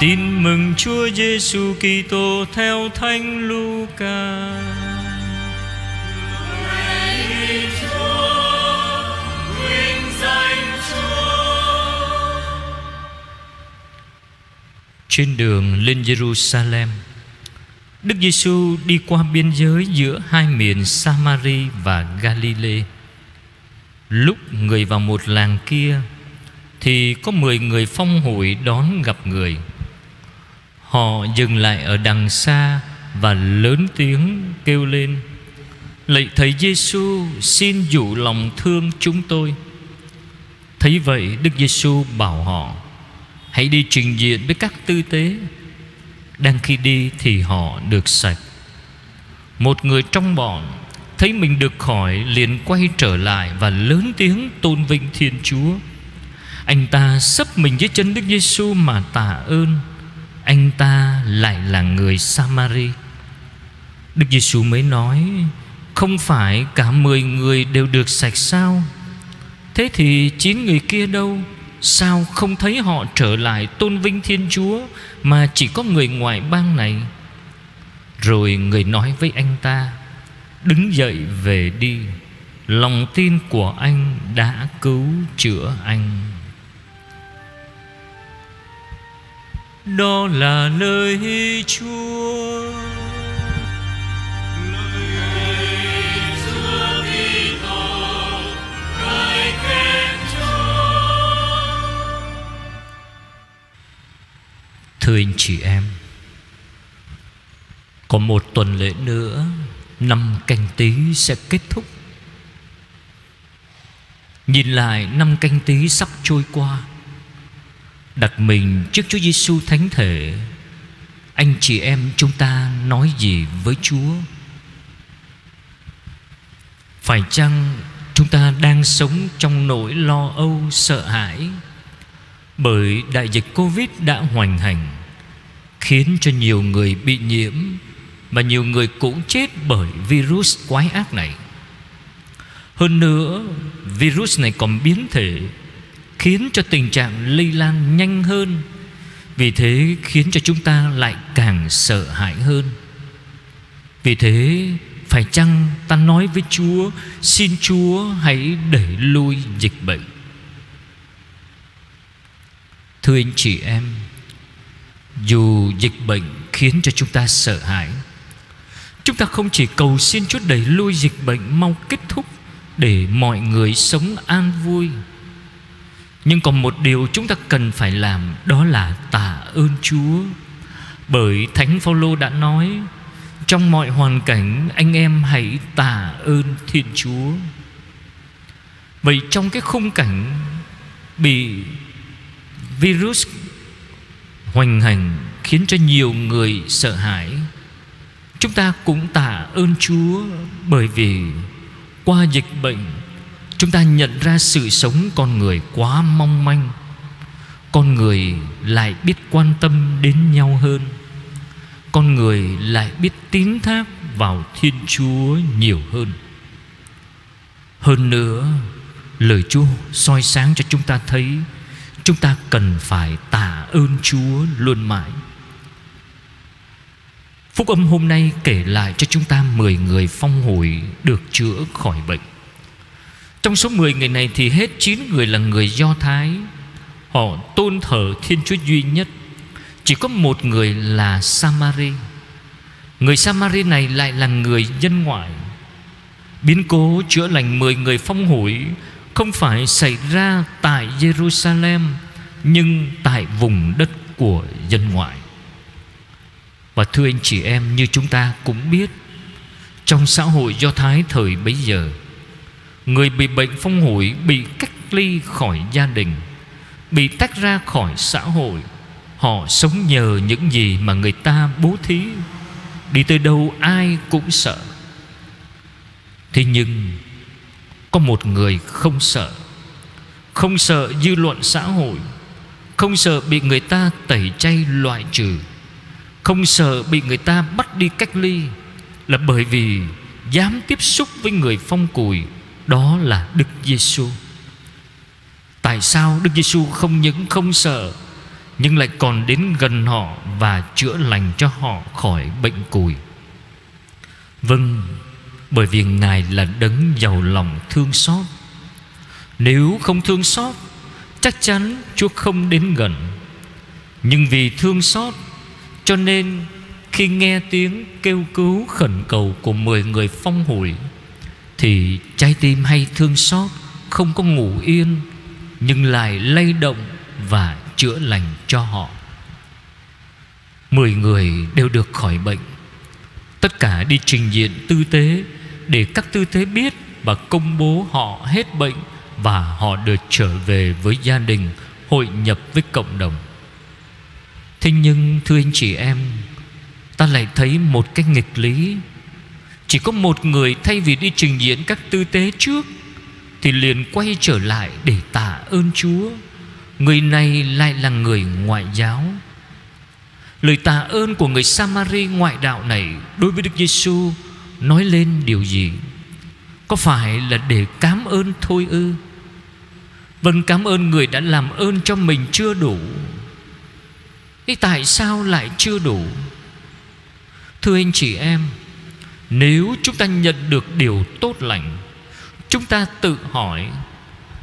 Tin mừng Chúa Giêsu Kitô theo Thánh Luca. Trên đường lên Jerusalem, Đức Giêsu đi qua biên giới giữa hai miền Samari và Galilee. Lúc người vào một làng kia thì có mười người phong hủi đón gặp người Họ dừng lại ở đằng xa Và lớn tiếng kêu lên, Lạy Thầy Giêsu xin dụ lòng thương chúng tôi. Thấy vậy, Đức Giêsu bảo họ, Hãy đi trình diện với các tư tế. Đang khi đi thì họ được sạch. Một người trong bọn Thấy mình được khỏi liền quay trở lại Và lớn tiếng tôn vinh Thiên Chúa. Anh ta sấp mình dưới chân Đức Giêsu mà tạ ơn anh ta lại là người Samari. Đức Giêsu mới nói, Không phải cả mười người đều được sạch sao? Thế thì chín người kia đâu? Sao không thấy họ trở lại tôn vinh Thiên Chúa Mà chỉ có người ngoại bang này? Rồi người nói với anh ta, Đứng dậy về đi, Lòng tin của anh đã cứu chữa anh. Đó là lời Chúa. Thưa anh chị em, có một tuần lễ nữa, Năm canh tí sẽ kết thúc Nhìn lại năm canh tí sắp trôi qua đặt mình trước Chúa Giêsu thánh thể anh chị em chúng ta nói gì với Chúa phải chăng chúng ta đang sống trong nỗi lo âu sợ hãi bởi đại dịch Covid đã hoành hành khiến cho nhiều người bị nhiễm mà nhiều người cũng chết bởi virus quái ác này. Hơn nữa, virus này còn biến thể khiến cho tình trạng lây lan nhanh hơn. Vì thế khiến cho chúng ta lại càng sợ hãi hơn. Vì thế, phải chăng ta nói với chúa, xin chúa hãy đẩy lui dịch bệnh. Thưa anh chị em, dù dịch bệnh khiến cho chúng ta sợ hãi, chúng ta không chỉ cầu xin chúa đẩy lui dịch bệnh mau kết thúc để mọi người sống an vui nhưng còn một điều chúng ta cần phải làm, Đó là tạ ơn Chúa. Bởi Thánh Phaolô đã nói, Trong mọi hoàn cảnh, Anh em hãy tạ ơn Thiên Chúa. Vậy trong cái khung cảnh Bị virus hoành hành Khiến cho nhiều người sợ hãi, Chúng ta cũng tạ ơn Chúa Bởi vì qua dịch bệnh Chúng ta nhận ra sự sống con người quá mong manh. Con người lại biết quan tâm đến nhau hơn. Con người lại biết tín thác vào Thiên Chúa nhiều hơn. Hơn nữa, Lời Chúa soi sáng cho chúng ta thấy, Chúng ta cần phải tạ ơn Chúa luôn mãi. Phúc âm hôm nay kể lại cho chúng ta 10 người phong hồi được chữa khỏi bệnh trong số 10 người này thì hết 9 người là người Do Thái. Họ tôn thờ Thiên Chúa duy nhất. Chỉ có một người là Samari. Người Samari này lại là người dân ngoại. Biến cố chữa lành 10 người phong hủi Không phải xảy ra tại Jerusalem, Nhưng tại vùng đất của dân ngoại. Và thưa anh chị em, như chúng ta cũng biết, Trong xã hội Do Thái thời bấy giờ Người bị bệnh phong hủi Bị cách ly khỏi gia đình, Bị tách ra khỏi xã hội, Họ sống nhờ những gì mà người ta bố thí. Đi tới đâu ai cũng sợ. Thế nhưng, Có một người không sợ. Không sợ dư luận xã hội, Không sợ bị người ta tẩy chay loại trừ, Không sợ bị người ta bắt đi cách ly Là bởi vì Dám tiếp xúc với người phong cùi đó là Đức Giêsu. Tại sao Đức Giêsu không những không sợ, Nhưng lại còn đến gần họ Và chữa lành cho họ khỏi bệnh cùi? Vâng Bởi vì Ngài là đấng giàu lòng thương xót. Nếu không thương xót, Chắc chắn Chúa không đến gần. Nhưng vì thương xót, Cho nên khi nghe tiếng kêu cứu khẩn cầu Của mười người phong hủi thì trái tim hay thương xót Không có ngủ yên, Nhưng lại lay động Và chữa lành cho họ. Mười người đều được khỏi bệnh. Tất cả đi trình diện tư tế Để các tư tế biết Và công bố họ hết bệnh Và họ được trở về với gia đình, Hội nhập với cộng đồng. Thế nhưng, thưa anh chị em, Ta lại thấy một cái nghịch lý. Chỉ có một người thay vì đi trình diễn các tư tế trước, Thì liền quay trở lại để tạ ơn Chúa. Người này lại là người ngoại giáo. Lời tạ ơn của người Samari ngoại đạo này Đối với Đức Giêsu Nói lên điều gì? Có phải là để cảm ơn thôi ư? Vâng cảm ơn người đã làm ơn cho mình chưa đủ. Thế tại sao lại chưa đủ? Thưa anh chị em nếu chúng ta nhận được điều tốt lành, Chúng ta tự hỏi,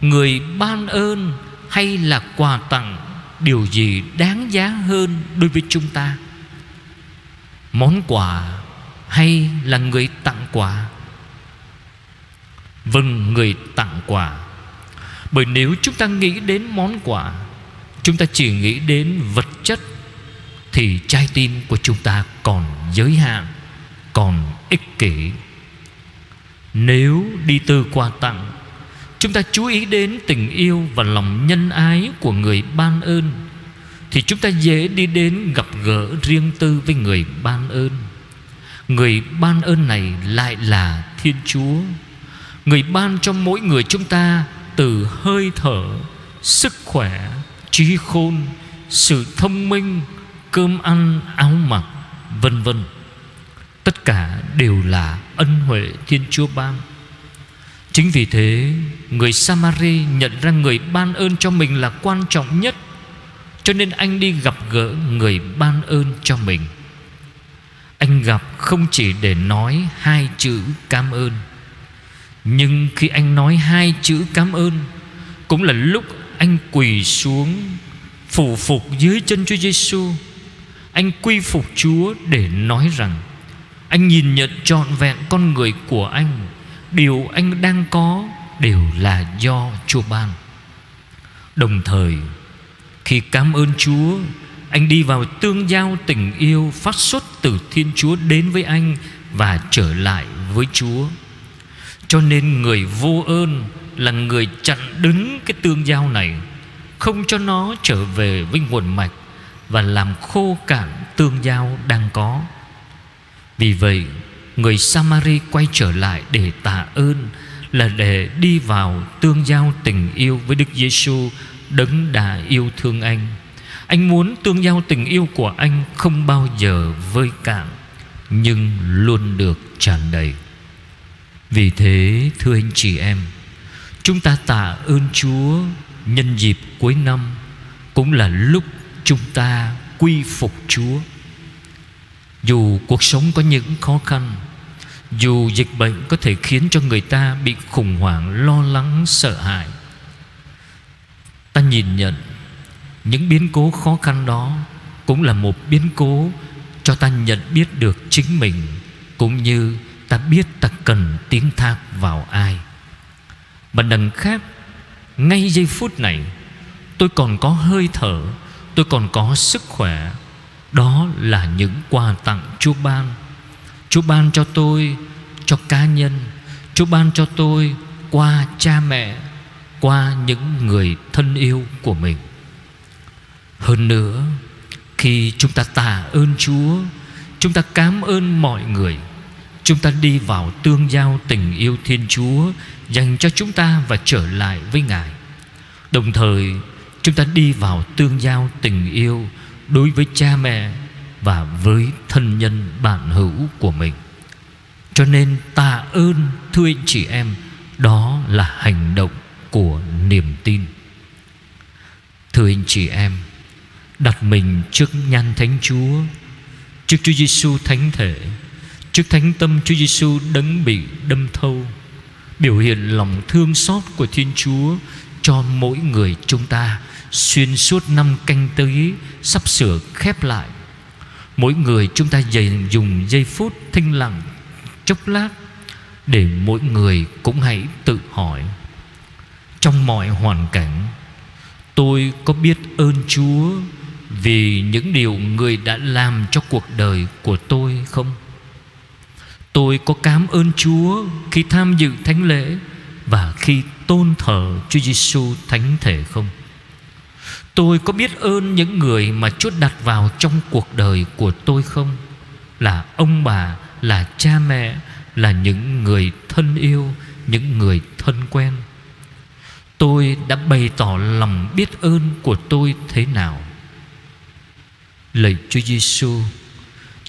Người ban ơn hay là quà tặng điều gì đáng giá hơn đối với chúng ta? Món quà hay là người tặng quà? Vâng người tặng quà. Bởi nếu chúng ta nghĩ đến món quà, chúng ta chỉ nghĩ đến vật chất, thì trái tim của chúng ta còn giới hạn còn ích kỷ. Nếu đi từ quà tặng Chúng ta chú ý đến tình yêu và lòng nhân ái của người ban ơn Thì chúng ta dễ đi đến gặp gỡ riêng tư với người ban ơn. Người ban ơn này lại là Thiên Chúa. Người ban cho mỗi người chúng ta Từ hơi thở, sức khỏe, trí khôn, sự thông minh, cơm ăn, áo mặc, vân vân. Tất cả đều là ân huệ Thiên Chúa ban. Chính vì thế, Người Samari nhận ra người ban ơn cho mình là quan trọng nhất, Cho nên anh đi gặp gỡ người ban ơn cho mình. Anh gặp không chỉ để nói hai chữ cảm ơn, Nhưng khi anh nói hai chữ cảm ơn, Cũng là lúc anh quỳ xuống, Phủ phục dưới chân Chúa Giêsu Anh quy phục Chúa để nói rằng anh nhìn nhận trọn vẹn con người của anh. Điều anh đang có Đều là do Chúa ban. Đồng thời, Khi cảm ơn Chúa, Anh đi vào tương giao tình yêu Phát xuất từ Thiên Chúa đến với anh Và trở lại với Chúa. Cho nên người vô ơn Là người chặn đứng cái tương giao này, Không cho nó trở về với nguồn mạch Và làm khô cạn tương giao đang có. Vì vậy, Người Samari quay trở lại để tạ ơn Là để đi vào tương giao tình yêu với Đức Giêsu Đấng đã yêu thương anh. Anh muốn tương giao tình yêu của anh Không bao giờ vơi cạn, Nhưng luôn được tràn đầy. Vì thế, thưa anh chị em, Chúng ta tạ ơn Chúa Nhân dịp cuối năm Cũng là lúc chúng ta quy phục Chúa dù cuộc sống có những khó khăn, dù dịch bệnh có thể khiến cho người ta bị khủng hoảng, lo lắng, sợ hãi, ta nhìn nhận những biến cố khó khăn đó cũng là một biến cố cho ta nhận biết được chính mình cũng như ta biết ta cần tiếng thác vào ai. Mà đằng khác, ngay giây phút này, tôi còn có hơi thở, tôi còn có sức khỏe đó là những quà tặng chúa ban. Chúa ban cho tôi, Cho cá nhân. Chúa ban cho tôi Qua cha mẹ, Qua những người thân yêu của mình. Hơn nữa, Khi chúng ta tạ ơn Chúa, Chúng ta cảm ơn mọi người. Chúng ta đi vào tương giao tình yêu Thiên Chúa Dành cho chúng ta và trở lại với Ngài. Đồng thời, Chúng ta đi vào tương giao tình yêu Đối với cha mẹ và với thân nhân bạn hữu của mình. Cho nên tạ ơn thưa anh chị em đó là hành động của niềm tin. Thưa anh chị em đặt mình trước nhan thánh Chúa, trước Chúa Giêsu thánh thể, trước thánh tâm Chúa Giêsu đấng bị đâm thâu, biểu hiện lòng thương xót của Thiên Chúa cho mỗi người chúng ta xuyên suốt năm canh tới sắp sửa khép lại. Mỗi người chúng ta dành dùng giây phút thinh lặng, chốc lát, để mỗi người cũng hãy tự hỏi trong mọi hoàn cảnh, tôi có biết ơn Chúa vì những điều người đã làm cho cuộc đời của tôi không? Tôi có cảm ơn Chúa khi tham dự thánh lễ và khi tôn thờ Chúa Giêsu thánh thể không? Tôi có biết ơn những người mà Chúa đặt vào trong cuộc đời của tôi không? Là ông bà, là cha mẹ, là những người thân yêu, những người thân quen. Tôi đã bày tỏ lòng biết ơn của tôi thế nào? Lạy Chúa Giêsu,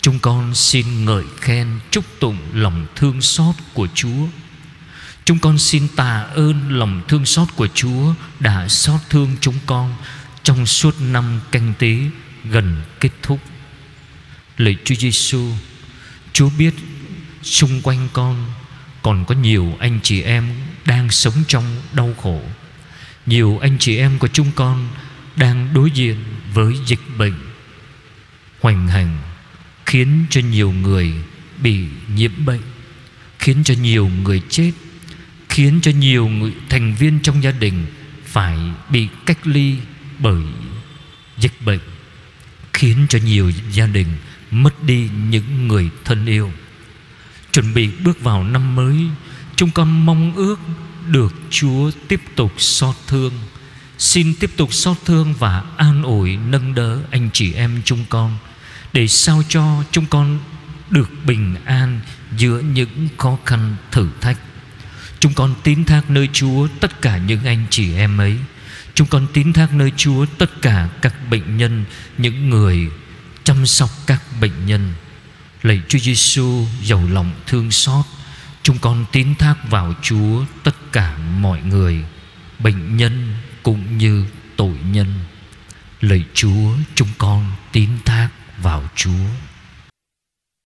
chúng con xin ngợi khen chúc tụng lòng thương xót của Chúa. Chúng con xin tạ ơn lòng thương xót của Chúa đã xót thương chúng con trong suốt năm canh tí gần kết thúc. Lạy Chúa Giêsu, Chúa biết xung quanh con còn có nhiều anh chị em đang sống trong đau khổ. Nhiều anh chị em của chúng con đang đối diện với dịch bệnh hoành hành khiến cho nhiều người bị nhiễm bệnh, khiến cho nhiều người chết, khiến cho nhiều người, thành viên trong gia đình phải bị cách ly bởi dịch bệnh, khiến cho nhiều gia đình mất đi những người thân yêu. Chuẩn bị bước vào năm mới, chúng con mong ước được chúa tiếp tục xót thương. Xin tiếp tục xót thương và an ủi nâng đỡ anh chị em chúng con, để sao cho chúng con được bình an giữa những khó khăn thử thách. Chúng con tín thác nơi chúa tất cả những anh chị em ấy. Chúng con tín thác nơi Chúa tất cả các bệnh nhân, những người chăm sóc các bệnh nhân. Lạy Chúa Giêsu giàu lòng thương xót, chúng con tín thác vào Chúa tất cả mọi người, bệnh nhân cũng như tội nhân. Lạy Chúa, chúng con tín thác vào Chúa.